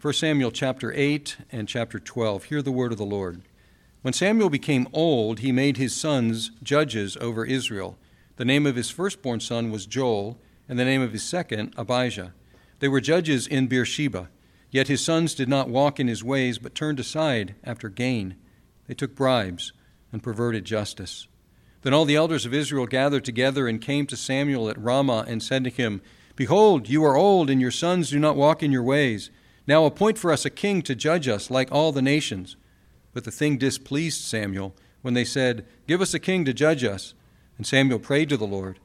1 Samuel chapter 8 and chapter 12. Hear the word of the Lord. When Samuel became old, he made his sons judges over Israel. The name of his firstborn son was Joel, and the name of his second, Abijah. They were judges in Beersheba. Yet his sons did not walk in his ways, but turned aside after gain. They took bribes and perverted justice. Then all the elders of Israel gathered together and came to Samuel at Ramah and said to him, Behold, you are old, and your sons do not walk in your ways. Now appoint for us a king to judge us like all the nations. But the thing displeased Samuel when they said, Give us a king to judge us. And Samuel prayed to the Lord.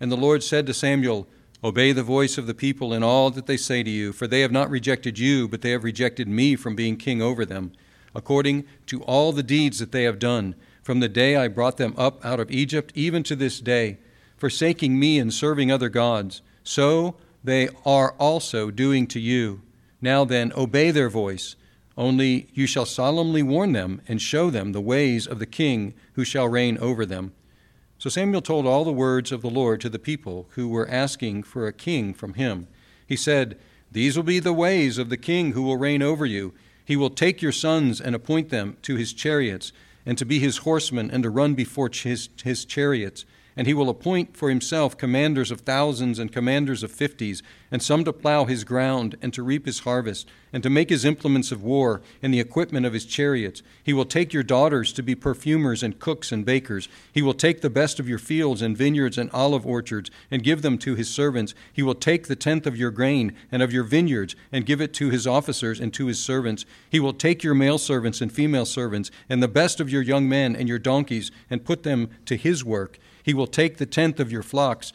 And the Lord said to Samuel, Obey the voice of the people in all that they say to you, for they have not rejected you, but they have rejected me from being king over them, according to all the deeds that they have done, from the day I brought them up out of Egypt, even to this day, forsaking me and serving other gods. So they are also doing to you. Now then, obey their voice. Only you shall solemnly warn them and show them the ways of the king who shall reign over them. So Samuel told all the words of the Lord to the people who were asking for a king from him. He said, These will be the ways of the king who will reign over you. He will take your sons and appoint them to his chariots, and to be his horsemen, and to run before his, his chariots and he will appoint for himself commanders of thousands and commanders of fifties, and some to plow his ground and to reap his harvest, and to make his implements of war and the equipment of his chariots. He will take your daughters to be perfumers and cooks and bakers. He will take the best of your fields and vineyards and olive orchards and give them to his servants. He will take the tenth of your grain and of your vineyards and give it to his officers and to his servants. He will take your male servants and female servants and the best of your young men and your donkeys and put them to his work he will take the tenth of your flocks,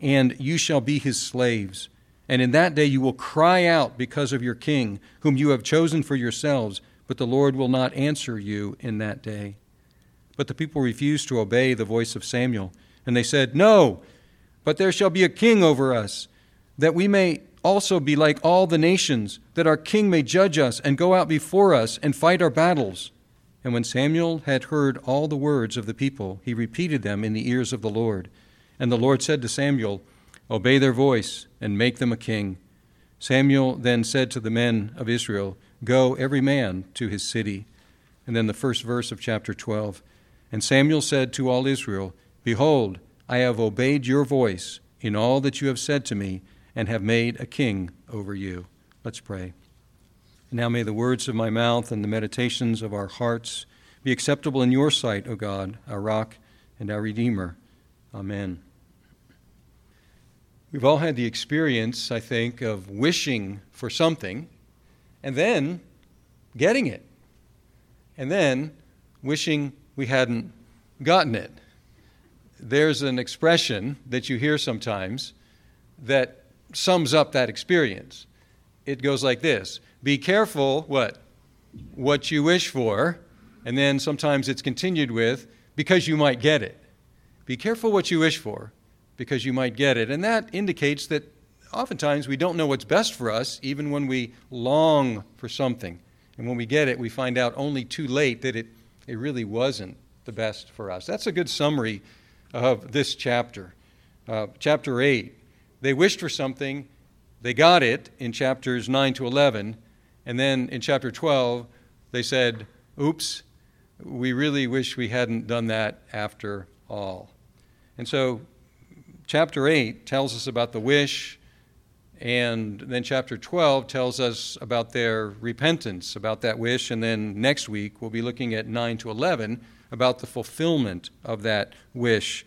and you shall be his slaves. And in that day you will cry out because of your king, whom you have chosen for yourselves, but the Lord will not answer you in that day. But the people refused to obey the voice of Samuel, and they said, No, but there shall be a king over us, that we may also be like all the nations, that our king may judge us and go out before us and fight our battles. And when Samuel had heard all the words of the people, he repeated them in the ears of the Lord. And the Lord said to Samuel, Obey their voice and make them a king. Samuel then said to the men of Israel, Go every man to his city. And then the first verse of chapter 12. And Samuel said to all Israel, Behold, I have obeyed your voice in all that you have said to me, and have made a king over you. Let's pray. Now may the words of my mouth and the meditations of our hearts be acceptable in your sight, O God, our rock and our Redeemer. Amen. We've all had the experience, I think, of wishing for something and then getting it, and then wishing we hadn't gotten it. There's an expression that you hear sometimes that sums up that experience. It goes like this be careful what? What you wish for. And then sometimes it's continued with, because you might get it. Be careful what you wish for, because you might get it. And that indicates that oftentimes we don't know what's best for us, even when we long for something. And when we get it, we find out only too late that it, it really wasn't the best for us. That's a good summary of this chapter. Uh, chapter 8. They wished for something, they got it in chapters 9 to 11, and then in chapter 12, they said, oops, we really wish we hadn't done that after all. And so, chapter 8 tells us about the wish, and then chapter 12 tells us about their repentance, about that wish, and then next week we'll be looking at 9 to 11 about the fulfillment of that wish.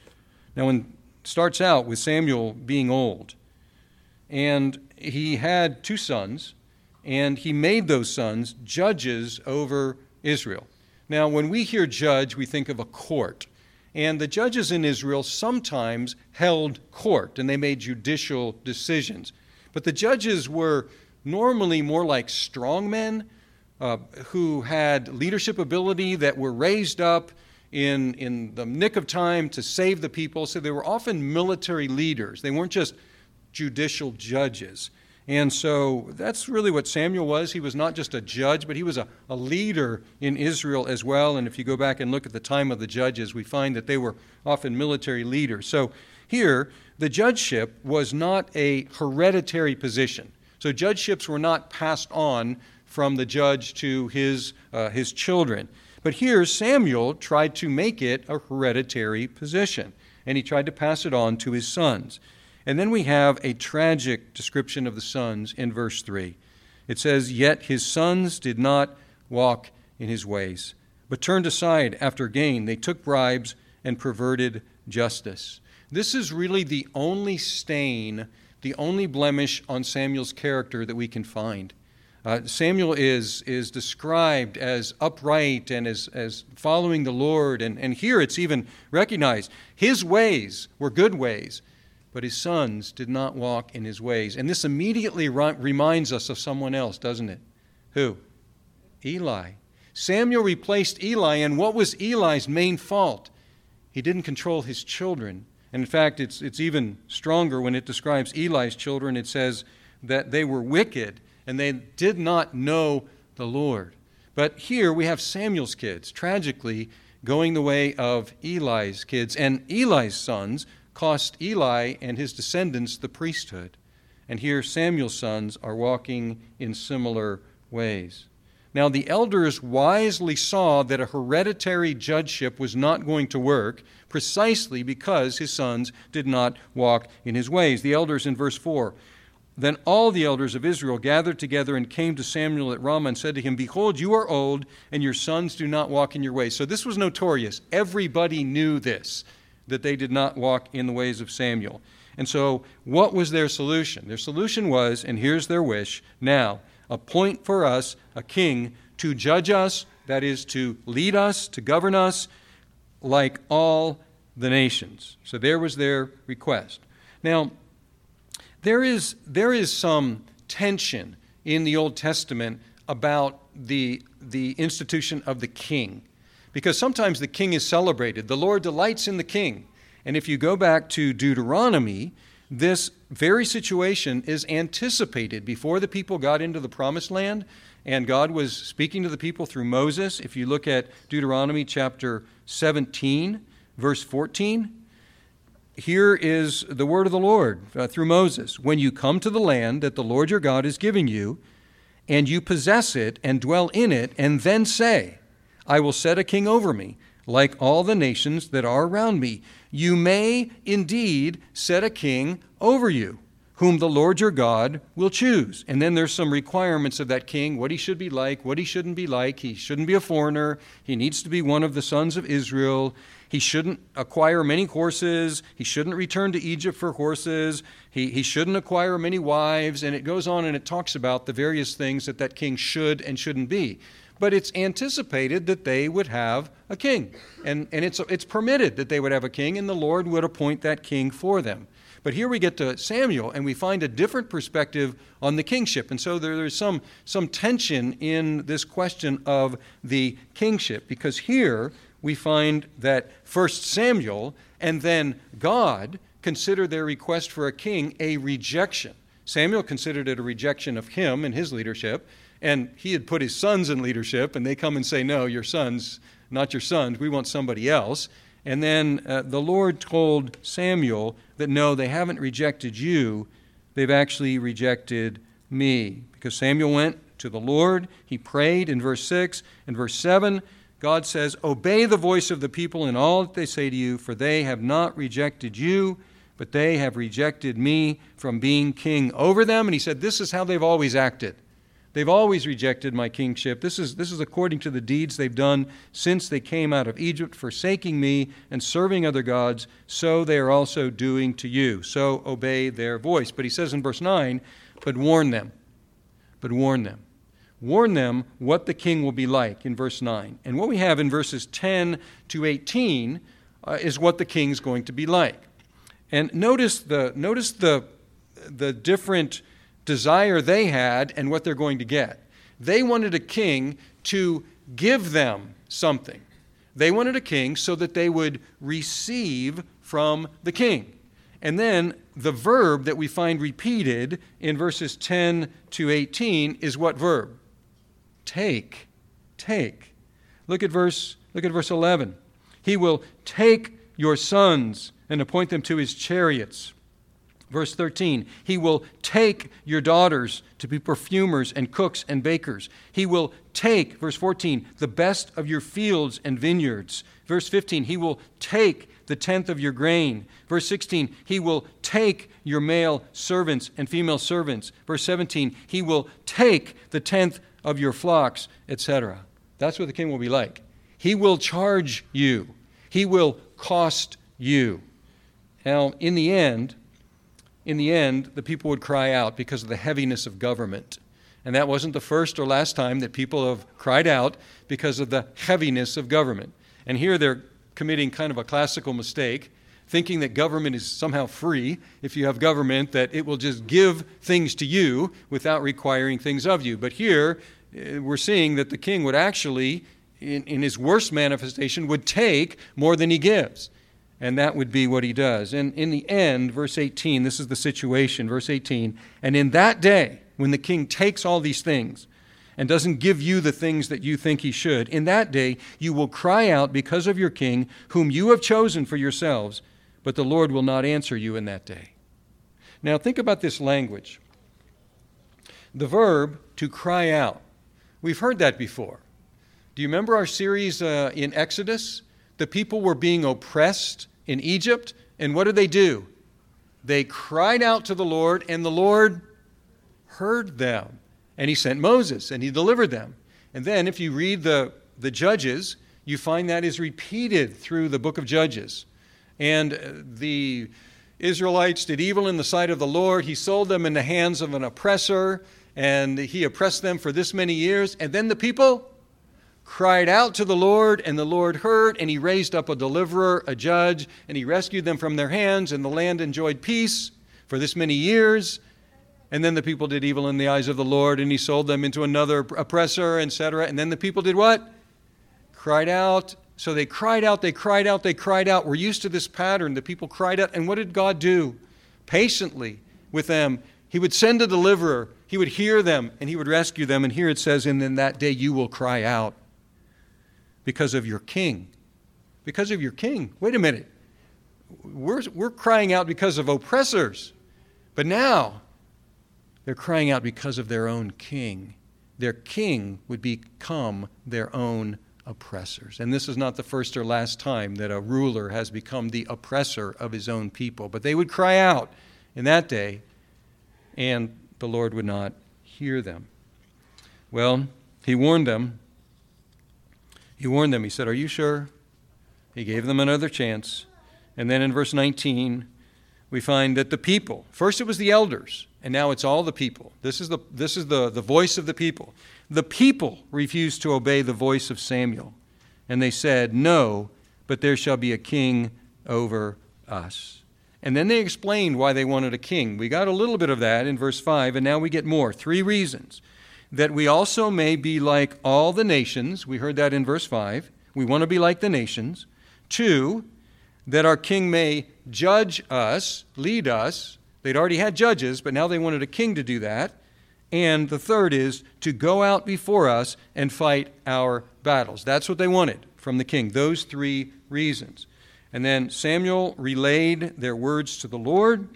Now, when it starts out with Samuel being old, and he had two sons, and he made those sons judges over Israel. Now, when we hear judge, we think of a court. And the judges in Israel sometimes held court and they made judicial decisions. But the judges were normally more like strongmen uh, who had leadership ability that were raised up in, in the nick of time to save the people. So they were often military leaders, they weren't just judicial judges. And so that's really what Samuel was. He was not just a judge, but he was a, a leader in Israel as well. And if you go back and look at the time of the judges, we find that they were often military leaders. So here, the judgeship was not a hereditary position. So judgeships were not passed on from the judge to his, uh, his children. But here, Samuel tried to make it a hereditary position, and he tried to pass it on to his sons. And then we have a tragic description of the sons in verse 3. It says, Yet his sons did not walk in his ways, but turned aside after gain. They took bribes and perverted justice. This is really the only stain, the only blemish on Samuel's character that we can find. Uh, Samuel is, is described as upright and as, as following the Lord, and, and here it's even recognized his ways were good ways, but his sons did not walk in his ways. And this immediately reminds us of someone else, doesn't it? Who? Eli. Samuel replaced Eli, and what was Eli's main fault? He didn't control his children. And in fact, it's, it's even stronger when it describes Eli's children. It says that they were wicked and they did not know the Lord. But here we have Samuel's kids, tragically going the way of Eli's kids. And Eli's sons cost Eli and his descendants the priesthood. And here Samuel's sons are walking in similar ways. Now, the elders wisely saw that a hereditary judgeship was not going to work precisely because his sons did not walk in his ways. The elders in verse 4 Then all the elders of Israel gathered together and came to Samuel at Ramah and said to him, Behold, you are old, and your sons do not walk in your ways. So this was notorious. Everybody knew this, that they did not walk in the ways of Samuel. And so, what was their solution? Their solution was, and here's their wish now, appoint for us a king to judge us, that is, to lead us, to govern us, like all the nations. So there was their request. Now, there is, there is some tension in the Old Testament about the, the institution of the king. Because sometimes the king is celebrated. The Lord delights in the king. And if you go back to Deuteronomy, this very situation is anticipated before the people got into the promised land, and God was speaking to the people through Moses. If you look at Deuteronomy chapter 17, verse 14, here is the word of the Lord uh, through Moses. When you come to the land that the Lord your God is giving you, and you possess it and dwell in it, and then say, I will set a king over me, like all the nations that are around me. You may indeed set a king over you, whom the Lord your God will choose. And then there's some requirements of that king what he should be like, what he shouldn't be like. He shouldn't be a foreigner. He needs to be one of the sons of Israel. He shouldn't acquire many horses. He shouldn't return to Egypt for horses. He, he shouldn't acquire many wives. And it goes on and it talks about the various things that that king should and shouldn't be but it's anticipated that they would have a king. And, and it's, it's permitted that they would have a king, and the Lord would appoint that king for them. But here we get to Samuel, and we find a different perspective on the kingship. And so there, there's some, some tension in this question of the kingship, because here we find that first Samuel and then God consider their request for a king a rejection. Samuel considered it a rejection of him and his leadership, and he had put his sons in leadership, and they come and say, No, your sons, not your sons, we want somebody else. And then uh, the Lord told Samuel that no, they haven't rejected you, they've actually rejected me. Because Samuel went to the Lord, he prayed in verse 6. In verse 7, God says, Obey the voice of the people in all that they say to you, for they have not rejected you, but they have rejected me from being king over them. And he said, This is how they've always acted. They've always rejected my kingship. This is, this is according to the deeds they've done since they came out of Egypt, forsaking me and serving other gods, so they are also doing to you. So obey their voice. But he says in verse 9, but warn them. But warn them. Warn them what the king will be like in verse 9. And what we have in verses 10 to 18 uh, is what the king's going to be like. And notice the, notice the, the different desire they had and what they're going to get. They wanted a king to give them something. They wanted a king so that they would receive from the king. And then the verb that we find repeated in verses 10 to 18 is what verb? Take. Take. Look at verse look at verse 11. He will take your sons and appoint them to his chariots Verse 13, he will take your daughters to be perfumers and cooks and bakers. He will take, verse 14, the best of your fields and vineyards. Verse 15, he will take the tenth of your grain. Verse 16, he will take your male servants and female servants. Verse 17, he will take the tenth of your flocks, etc. That's what the king will be like. He will charge you, he will cost you. Now, in the end, in the end, the people would cry out because of the heaviness of government. And that wasn't the first or last time that people have cried out because of the heaviness of government. And here they're committing kind of a classical mistake, thinking that government is somehow free if you have government, that it will just give things to you without requiring things of you. But here eh, we're seeing that the king would actually, in, in his worst manifestation, would take more than he gives. And that would be what he does. And in the end, verse 18, this is the situation. Verse 18, and in that day, when the king takes all these things and doesn't give you the things that you think he should, in that day you will cry out because of your king, whom you have chosen for yourselves, but the Lord will not answer you in that day. Now, think about this language. The verb to cry out. We've heard that before. Do you remember our series uh, in Exodus? The people were being oppressed in Egypt, and what did they do? They cried out to the Lord, and the Lord heard them. And he sent Moses, and he delivered them. And then, if you read the, the Judges, you find that is repeated through the book of Judges. And uh, the Israelites did evil in the sight of the Lord. He sold them in the hands of an oppressor, and he oppressed them for this many years. And then the people cried out to the Lord, and the Lord heard, and he raised up a deliverer, a judge, and he rescued them from their hands, and the land enjoyed peace for this many years. And then the people did evil in the eyes of the Lord, and he sold them into another oppressor, etc. And then the people did what? Cried out. So they cried out, they cried out, they cried out. We're used to this pattern. The people cried out. And what did God do? Patiently with them. He would send a deliverer. He would hear them, and he would rescue them. And here it says, And in that day you will cry out because of your king. Because of your king. Wait a minute. We're, we're crying out because of oppressors. But now, they're crying out because of their own king. Their king would become their own oppressors. And this is not the first or last time that a ruler has become the oppressor of his own people. But they would cry out in that day, and the Lord would not hear them. Well, he warned them he warned them. He said, Are you sure? He gave them another chance. And then in verse 19, we find that the people, first it was the elders, and now it's all the people. This is the, this is the, the voice of the people. The people refused to obey the voice of Samuel. And they said, No, but there shall be a king over us. And then they explained why they wanted a king. We got a little bit of that in verse 5, and now we get more. Three reasons that we also may be like all the nations. We heard that in verse 5. We want to be like the nations. Two, that our king may judge us, lead us. They'd already had judges, but now they wanted a king to do that. And the third is to go out before us and fight our battles. That's what they wanted from the king, those three reasons. And then Samuel relayed their words to the Lord.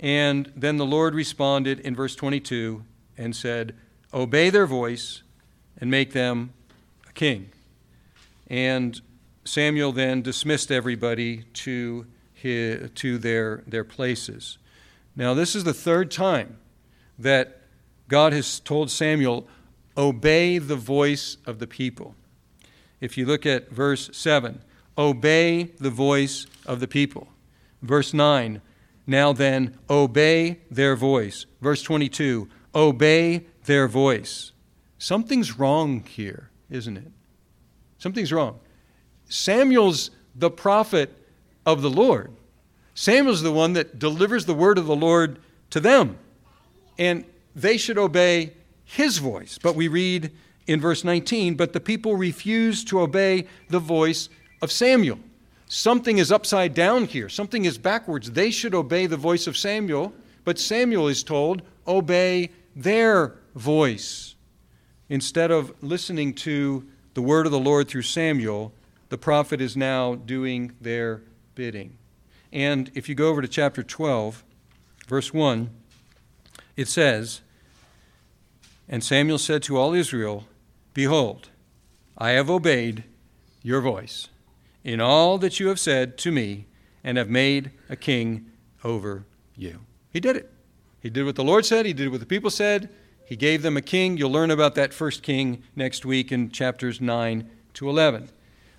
And then the Lord responded in verse 22 and said, obey their voice, and make them a king. And Samuel then dismissed everybody to, his, to their, their places. Now, this is the third time that God has told Samuel, obey the voice of the people. If you look at verse 7, obey the voice of the people. Verse 9, now then, obey their voice. Verse 22, obey their voice. Something's wrong here, isn't it? Something's wrong. Samuel's the prophet of the Lord. Samuel's the one that delivers the word of the Lord to them. And they should obey his voice. But we read in verse 19, but the people refused to obey the voice of Samuel. Something is upside down here. Something is backwards. They should obey the voice of Samuel, but Samuel is told, obey their voice. Instead of listening to the word of the Lord through Samuel, the prophet is now doing their bidding. And if you go over to chapter 12, verse 1, it says, And Samuel said to all Israel, Behold, I have obeyed your voice in all that you have said to me, and have made a king over you. He did it. He did what the Lord said, he did what the people said. He gave them a king. You'll learn about that first king next week in chapters 9 to 11.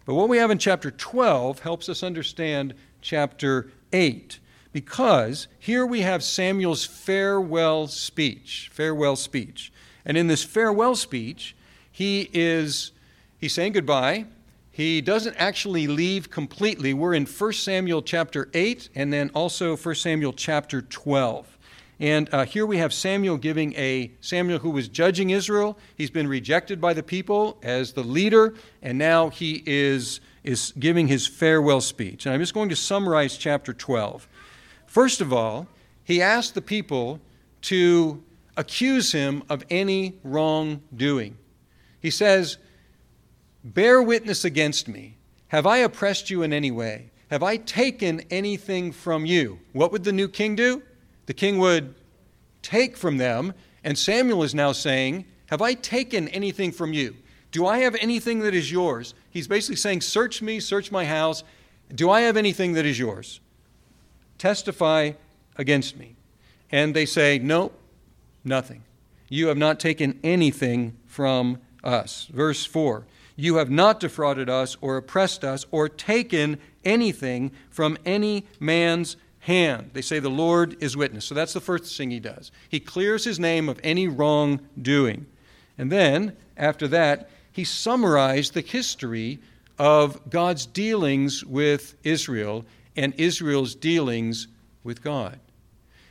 But what we have in chapter 12 helps us understand chapter 8 because here we have Samuel's farewell speech, farewell speech. And in this farewell speech, he is he's saying goodbye. He doesn't actually leave completely. We're in 1 Samuel chapter 8 and then also 1 Samuel chapter 12. And uh, here we have Samuel giving a Samuel who was judging Israel. He's been rejected by the people as the leader, and now he is, is giving his farewell speech. And I'm just going to summarize chapter 12. First of all, he asked the people to accuse him of any wrongdoing. He says, Bear witness against me. Have I oppressed you in any way? Have I taken anything from you? What would the new king do? The king would take from them, and Samuel is now saying, Have I taken anything from you? Do I have anything that is yours? He's basically saying, Search me, search my house. Do I have anything that is yours? Testify against me. And they say, No, nothing. You have not taken anything from us. Verse 4 You have not defrauded us or oppressed us or taken anything from any man's hand. They say the Lord is witness. So that's the first thing he does. He clears his name of any wrongdoing. And then, after that, he summarized the history of God's dealings with Israel and Israel's dealings with God.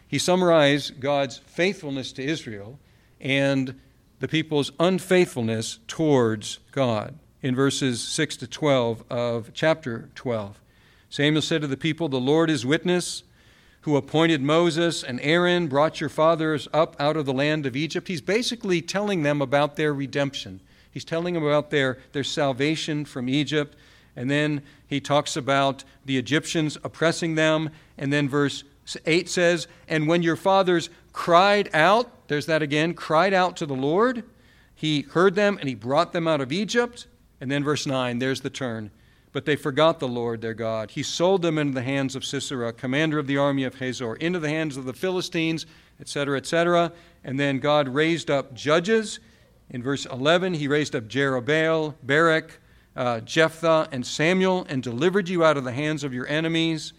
He summarized God's faithfulness to Israel and the people's unfaithfulness towards God in verses 6 to 12 of chapter 12. Samuel said to the people, The Lord is witness, who appointed Moses and Aaron, brought your fathers up out of the land of Egypt. He's basically telling them about their redemption. He's telling them about their, their salvation from Egypt. And then he talks about the Egyptians oppressing them. And then verse 8 says, And when your fathers cried out, there's that again, cried out to the Lord, he heard them and he brought them out of Egypt. And then verse 9, there's the turn. But they forgot the Lord their God. He sold them into the hands of Sisera, commander of the army of Hazor, into the hands of the Philistines, etc., etc. And then God raised up judges. In verse 11, he raised up Jerubbaal, Barak, uh, Jephthah, and Samuel, and delivered you out of the hands of your enemies.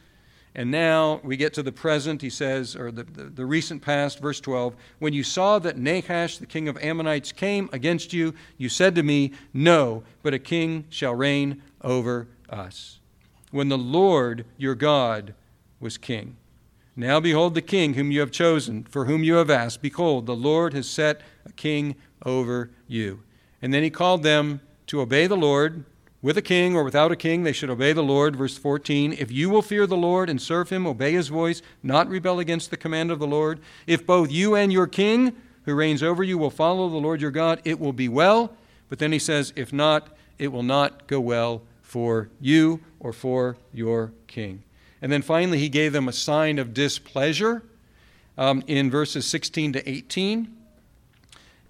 And now we get to the present, he says, or the, the, the, recent past, verse 12. When you saw that Nahash, the king of Ammonites, came against you, you said to me, No, but a king shall reign over us. When the Lord your God was king. Now behold the king whom you have chosen, for whom you have asked. Behold, the Lord has set a king over you. And then he called them to obey the Lord. With a king or without a king, they should obey the Lord. Verse 14 If you will fear the Lord and serve him, obey his voice, not rebel against the command of the Lord. If both you and your king, who reigns over you, will follow the Lord your God, it will be well. But then he says, If not, it will not go well for you or for your king. And then finally, he gave them a sign of displeasure um, in verses 16 to 18.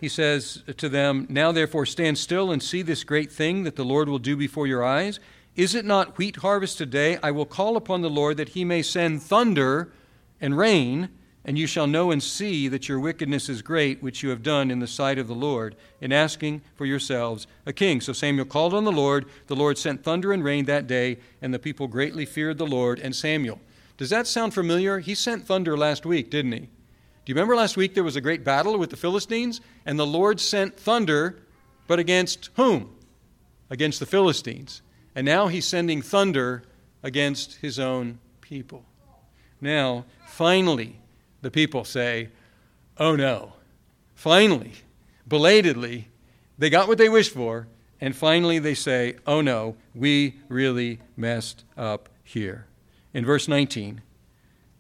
He says to them, Now therefore stand still and see this great thing that the Lord will do before your eyes. Is it not wheat harvest today? I will call upon the Lord that he may send thunder and rain and you shall know and see that your wickedness is great, which you have done in the sight of the Lord, in asking for yourselves a king. So Samuel called on the Lord. The Lord sent thunder and rain that day, and the people greatly feared the Lord and Samuel. Does that sound familiar? He sent thunder last week, didn't he? Do you remember last week there was a great battle with the Philistines? And the Lord sent thunder, but against whom? Against the Philistines. And now he's sending thunder against his own people. Now, finally, the people say, Oh no. Finally, belatedly, they got what they wished for, and finally they say, Oh no, we really messed up here. In verse 19,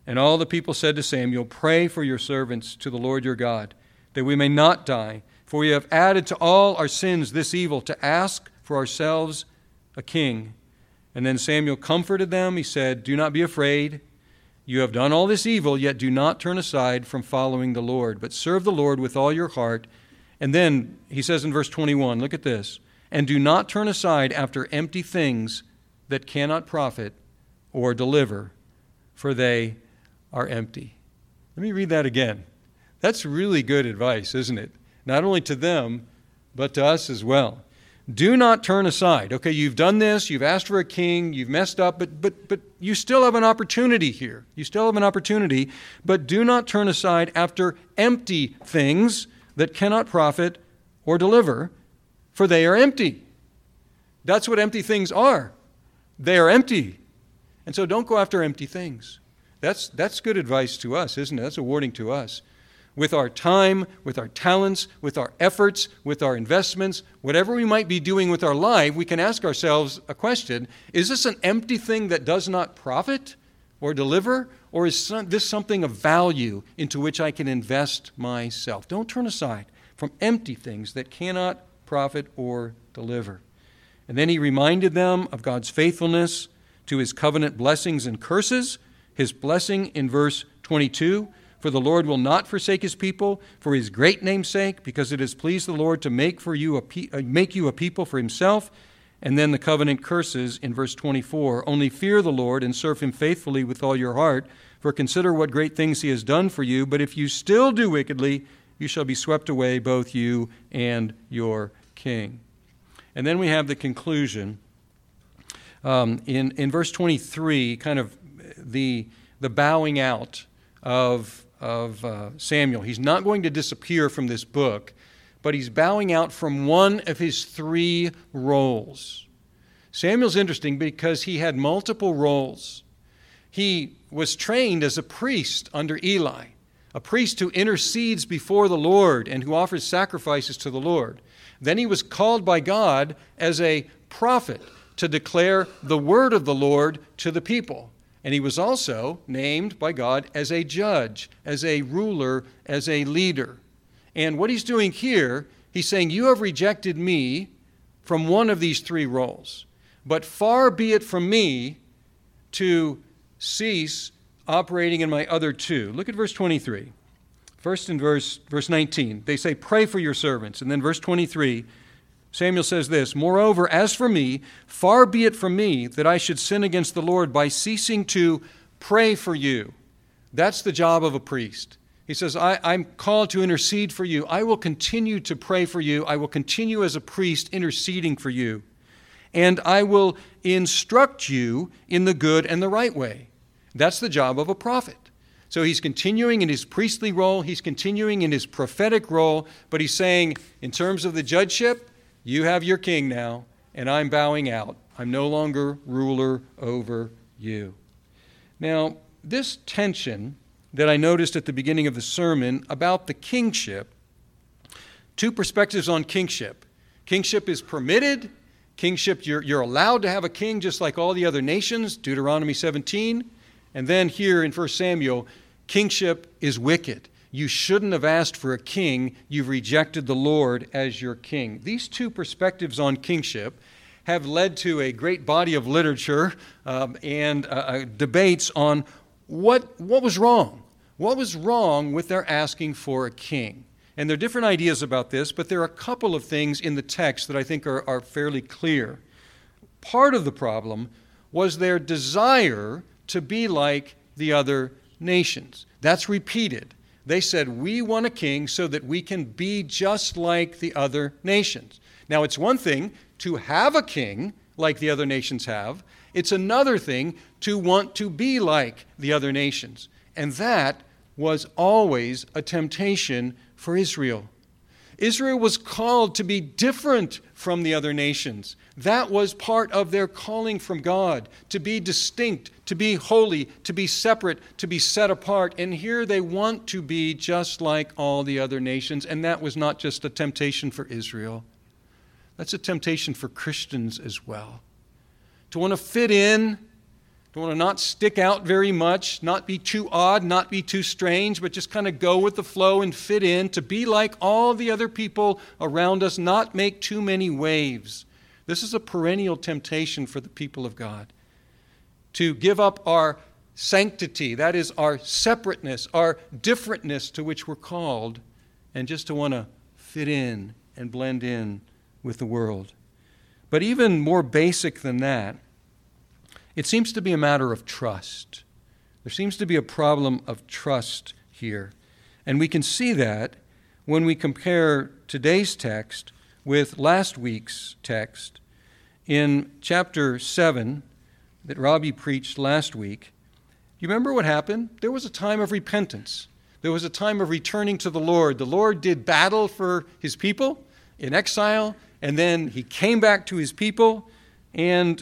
and all the people said to Samuel, Pray for your servants to the Lord your God, that we may not die, for we have added to all our sins this evil to ask for ourselves a king. And then Samuel comforted them. He said, Do not be afraid. You have done all this evil, yet do not turn aside from following the Lord, but serve the Lord with all your heart. And then he says in verse 21, look at this, and do not turn aside after empty things that cannot profit or deliver, for they are empty. Let me read that again. That's really good advice, isn't it? Not only to them, but to us as well. Do not turn aside. Okay, you've done this, you've asked for a king, you've messed up, but, but, but you still have an opportunity here. You still have an opportunity, but do not turn aside after empty things that cannot profit or deliver, for they are empty. That's what empty things are. They are empty. And so don't go after empty things. That's, that's good advice to us, isn't it? That's a warning to us with our time, with our talents, with our efforts, with our investments, whatever we might be doing with our life, we can ask ourselves a question Is this an empty thing that does not profit or deliver? Or is this something of value into which I can invest myself? Don't turn aside from empty things that cannot profit or deliver. And then he reminded them of God's faithfulness to his covenant blessings and curses. His blessing in verse 22 for the Lord will not forsake his people for his great name's sake, because it has pleased the Lord to make, for you a pe- uh, make you a people for himself. And then the covenant curses in verse 24 Only fear the Lord and serve him faithfully with all your heart, for consider what great things he has done for you. But if you still do wickedly, you shall be swept away, both you and your king. And then we have the conclusion. Um, in, in verse 23, kind of the, the bowing out of of uh, Samuel. He's not going to disappear from this book, but he's bowing out from one of his three roles. Samuel's interesting because he had multiple roles. He was trained as a priest under Eli, a priest who intercedes before the Lord and who offers sacrifices to the Lord. Then he was called by God as a prophet to declare the word of the Lord to the people. And he was also named by God as a judge, as a ruler, as a leader. And what he's doing here, he's saying, You have rejected me from one of these three roles. But far be it from me to cease operating in my other two. Look at verse 23. First in verse, verse 19, they say, Pray for your servants. And then verse 23, Samuel says this Moreover, as for me, far be it from me that I should sin against the Lord by ceasing to pray for you. That's the job of a priest. He says, I, am called to intercede for you. I will continue to pray for you. I will continue as a priest interceding for you. And I will instruct you in the good and the right way. That's the job of a prophet. So he's continuing in his priestly role, he's continuing in his prophetic role, but he's saying, in terms of the judgeship, you have your king now, and I'm bowing out. I'm no longer ruler over you. Now, this tension that I noticed at the beginning of the sermon about the kingship, two perspectives on kingship. Kingship is permitted. Kingship, you're, you're allowed to have a king just like all the other nations, Deuteronomy 17. And then here in 1 Samuel, kingship is wicked. You shouldn't have asked for a king. You've rejected the Lord as your king. These two perspectives on kingship have led to a great body of literature um, and uh, uh, debates on what, what was wrong. What was wrong with their asking for a king? And there are different ideas about this, but there are a couple of things in the text that I think are, are fairly clear. Part of the problem was their desire to be like the other nations. That's repeated. They said, We want a king so that we can be just like the other nations. Now, it's one thing to have a king like the other nations have, it's another thing to want to be like the other nations. And that was always a temptation for Israel. Israel was called to be different from the other nations. That was part of their calling from God to be distinct, to be holy, to be separate, to be set apart. And here they want to be just like all the other nations. And that was not just a temptation for Israel, that's a temptation for Christians as well. To want to fit in want to not stick out very much, not be too odd, not be too strange, but just kind of go with the flow and fit in, to be like all the other people around us, not make too many waves. This is a perennial temptation for the people of God. To give up our sanctity. That is our separateness, our differentness to which we're called, and just to want to fit in and blend in with the world. But even more basic than that, it seems to be a matter of trust. There seems to be a problem of trust here. And we can see that when we compare today's text with last week's text. In chapter 7 that Robbie preached last week, you remember what happened? There was a time of repentance. There was a time of returning to the Lord. The Lord did battle for his people in exile, and then he came back to his people, and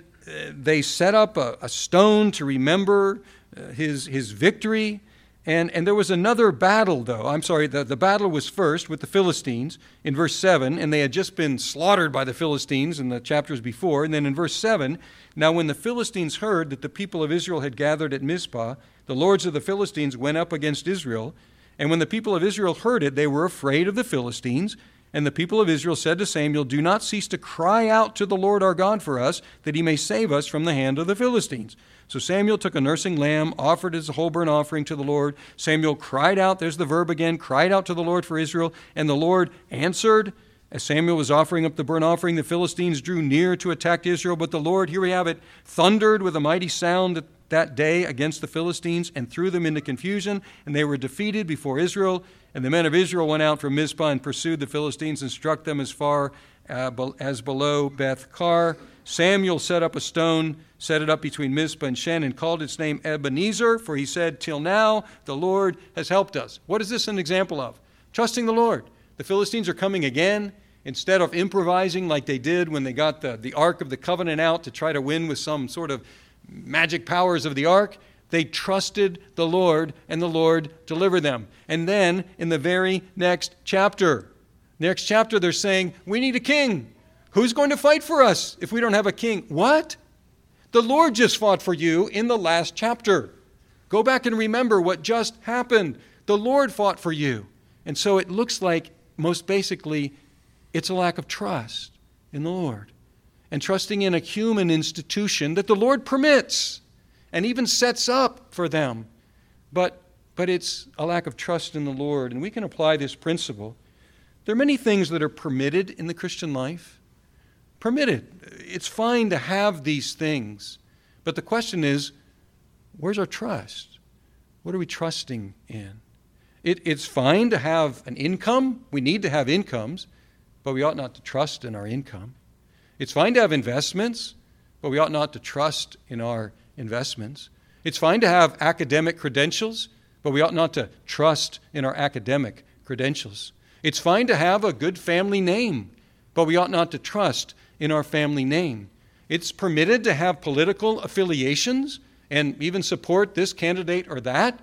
they set up a, a stone to remember uh, his, his victory. And, and there was another battle, though. I'm sorry, the, the battle was first with the Philistines in verse 7, and they had just been slaughtered by the Philistines in the chapters before. And then in verse 7, now when the Philistines heard that the people of Israel had gathered at Mizpah, the lords of the Philistines went up against Israel. And when the people of Israel heard it, they were afraid of the Philistines. And the people of Israel said to Samuel, Do not cease to cry out to the Lord our God for us, that he may save us from the hand of the Philistines. So Samuel took a nursing lamb, offered as a whole burnt offering to the Lord. Samuel cried out, there's the verb again, cried out to the Lord for Israel, and the Lord answered. As Samuel was offering up the burnt offering, the Philistines drew near to attack Israel, but the Lord, here we have it, thundered with a mighty sound that day against the Philistines and threw them into confusion, and they were defeated before Israel. And the men of Israel went out from Mizpah and pursued the Philistines and struck them as far uh, as below Beth Kar. Samuel set up a stone, set it up between Mizpah and Shen, and called its name Ebenezer, for he said, Till now the Lord has helped us. What is this an example of? Trusting the Lord. The Philistines are coming again. Instead of improvising like they did when they got the, the Ark of the Covenant out to try to win with some sort of magic powers of the Ark, they trusted the Lord, and the Lord delivered them. And then in the very next chapter, next chapter, they're saying, We need a king. Who's going to fight for us if we don't have a king? What? The Lord just fought for you in the last chapter. Go back and remember what just happened. The Lord fought for you. And so it looks like, most basically, it's a lack of trust in the Lord and trusting in a human institution that the Lord permits and even sets up for them. But, but it's a lack of trust in the Lord. And we can apply this principle. There are many things that are permitted in the Christian life permitted. It's fine to have these things. But the question is where's our trust? What are we trusting in? It, it's fine to have an income. We need to have incomes, but we ought not to trust in our income. It's fine to have investments, but we ought not to trust in our investments. It's fine to have academic credentials, but we ought not to trust in our academic credentials. It's fine to have a good family name, but we ought not to trust in our family name. It's permitted to have political affiliations and even support this candidate or that,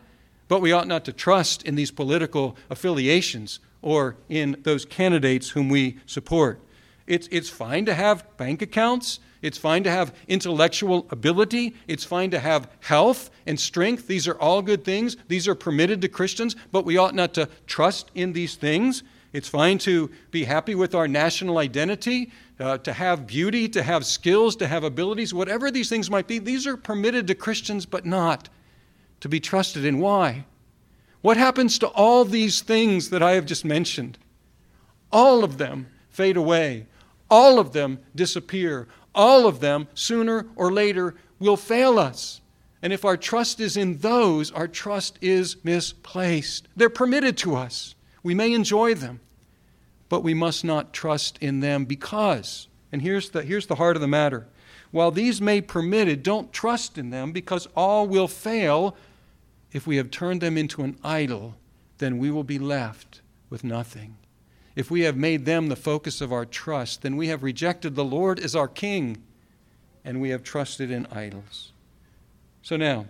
but we ought not to trust in these political affiliations or in those candidates whom we support. It's, it's fine to have bank accounts. It's fine to have intellectual ability. It's fine to have health and strength. These are all good things. These are permitted to Christians, but we ought not to trust in these things. It's fine to be happy with our national identity uh, to have beauty, to have skills, to have abilities, whatever these things might be, these are permitted to Christians, but not to be trusted in. Why? What happens to all these things that I have just mentioned? All of them fade away, all of them disappear, all of them, sooner or later, will fail us. And if our trust is in those, our trust is misplaced. They're permitted to us. We may enjoy them, but we must not trust in them because, and here's the, here's the heart of the matter while these may permitted, don't trust in them because all will fail. If we have turned them into an idol, then we will be left with nothing. If we have made them the focus of our trust, then we have rejected the Lord as our King and we have trusted in idols. So now,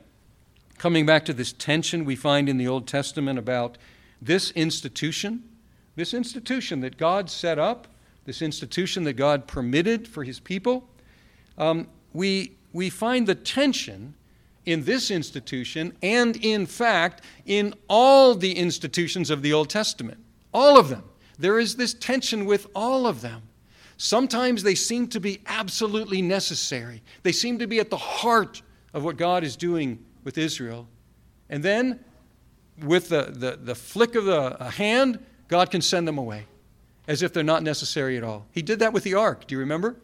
coming back to this tension we find in the Old Testament about this institution this institution that God set up, this institution that God permitted for his people, um, we, we find the tension in this institution and, in fact, in all the institutions of the Old Testament. All of them. There is this tension with all of them. Sometimes they seem to be absolutely necessary, they seem to be at the heart of what God is doing with Israel. And then, with the, the, the flick of the hand, God can send them away as if they're not necessary at all. He did that with the ark. Do you remember?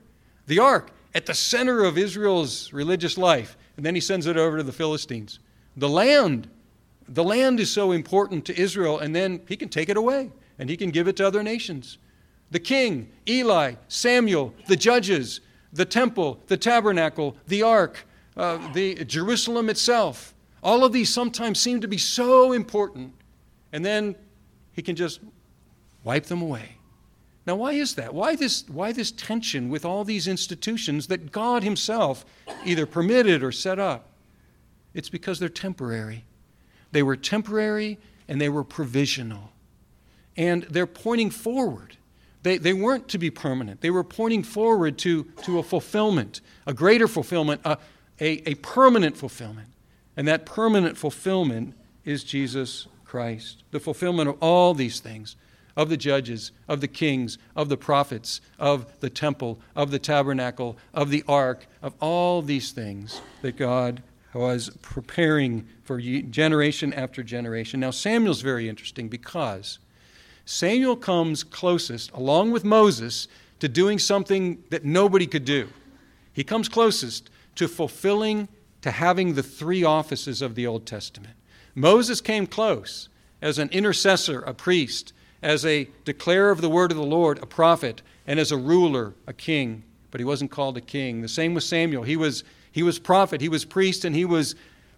The ark at the center of Israel's religious life, and then he sends it over to the Philistines. The land, the land is so important to Israel, and then he can take it away and he can give it to other nations. The king, Eli, Samuel, the judges, the temple, the tabernacle, the ark, uh, the Jerusalem itself. All of these sometimes seem to be so important, and then he can just wipe them away. Now, why is that? Why this, why this tension with all these institutions that God Himself either permitted or set up? It's because they're temporary. They were temporary and they were provisional. And they're pointing forward. They, they weren't to be permanent. They were pointing forward to, to a fulfillment, a greater fulfillment, a, a, a permanent fulfillment. And that permanent fulfillment is Jesus Christ, the fulfillment of all these things of the judges, of the kings, of the prophets, of the temple, of the tabernacle, of the ark, of all these things that God was preparing for generation after generation. Now, Samuel's very interesting because Samuel comes closest, along with Moses, to doing something that nobody could do. He comes closest to fulfilling, to having the three offices of the Old Testament. Moses came close as an intercessor, a priest, as a declarer of the word of the Lord, a prophet, and as a ruler, a king. But he wasn't called a king. The same with Samuel. He was, he was prophet, he was priest, and he was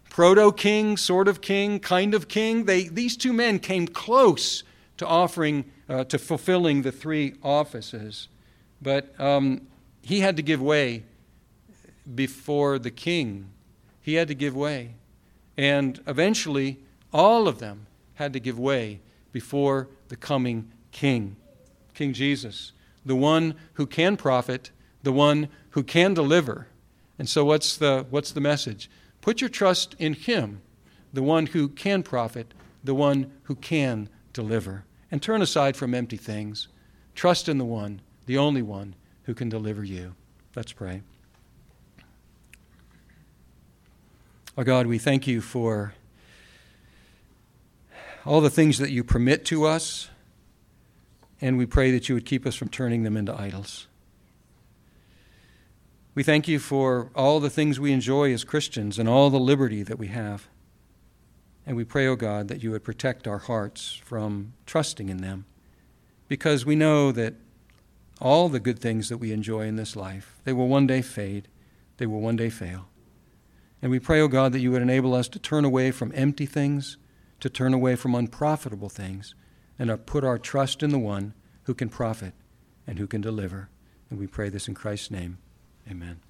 proto king, sort of king, kind of king. They, these two men came close to offering, uh, to fulfilling the three offices. But um, he had to give way before the king. He had to give way. And eventually, all of them had to give way before the coming King, King Jesus, the one who can profit, the one who can deliver. And so, what's the, what's the message? Put your trust in Him, the one who can profit, the one who can deliver. And turn aside from empty things. Trust in the one, the only one who can deliver you. Let's pray. Our God, we thank you for all the things that you permit to us, and we pray that you would keep us from turning them into idols. We thank you for all the things we enjoy as Christians and all the liberty that we have. And we pray, O oh God, that you would protect our hearts from trusting in them, because we know that all the good things that we enjoy in this life, they will one day fade, they will one day fail. And we pray, O oh God, that you would enable us to turn away from empty things to turn away from unprofitable things and to put our trust in the one who can profit and who can deliver. And we pray this in Christ's name. Amen.